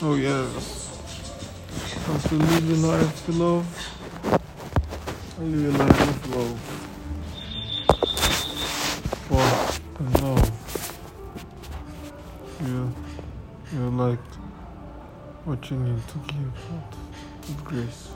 Oh, yes. How to live your life, beloved. Live a life of love. For I love. You, You like what you need to give out with grace.